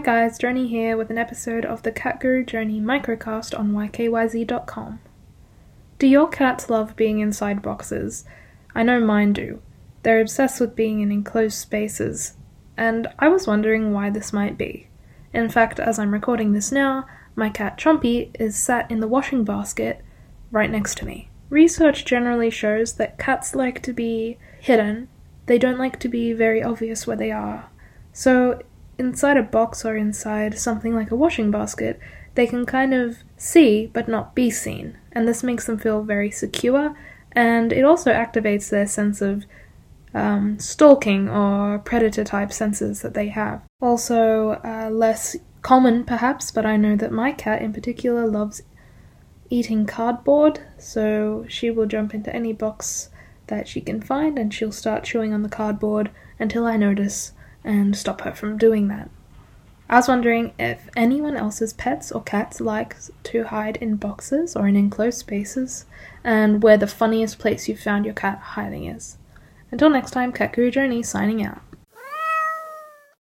Hi guys, Journey here with an episode of the Cat Guru Journey microcast on ykyz.com. Do your cats love being inside boxes? I know mine do. They're obsessed with being in enclosed spaces, and I was wondering why this might be. In fact, as I'm recording this now, my cat Trumpy is sat in the washing basket right next to me. Research generally shows that cats like to be hidden, they don't like to be very obvious where they are. So inside a box or inside something like a washing basket, they can kind of see but not be seen, and this makes them feel very secure, and it also activates their sense of um, stalking or predator type senses that they have. Also, uh, less common perhaps, but I know that my cat in particular loves eating cardboard, so she will jump into any box that she can find and she'll start chewing on the cardboard until I notice and stop her from doing that. I was wondering if anyone else's pets or cats like to hide in boxes or in enclosed spaces, and where the funniest place you found your cat hiding is. Until next time, Cat Guru Journey signing out.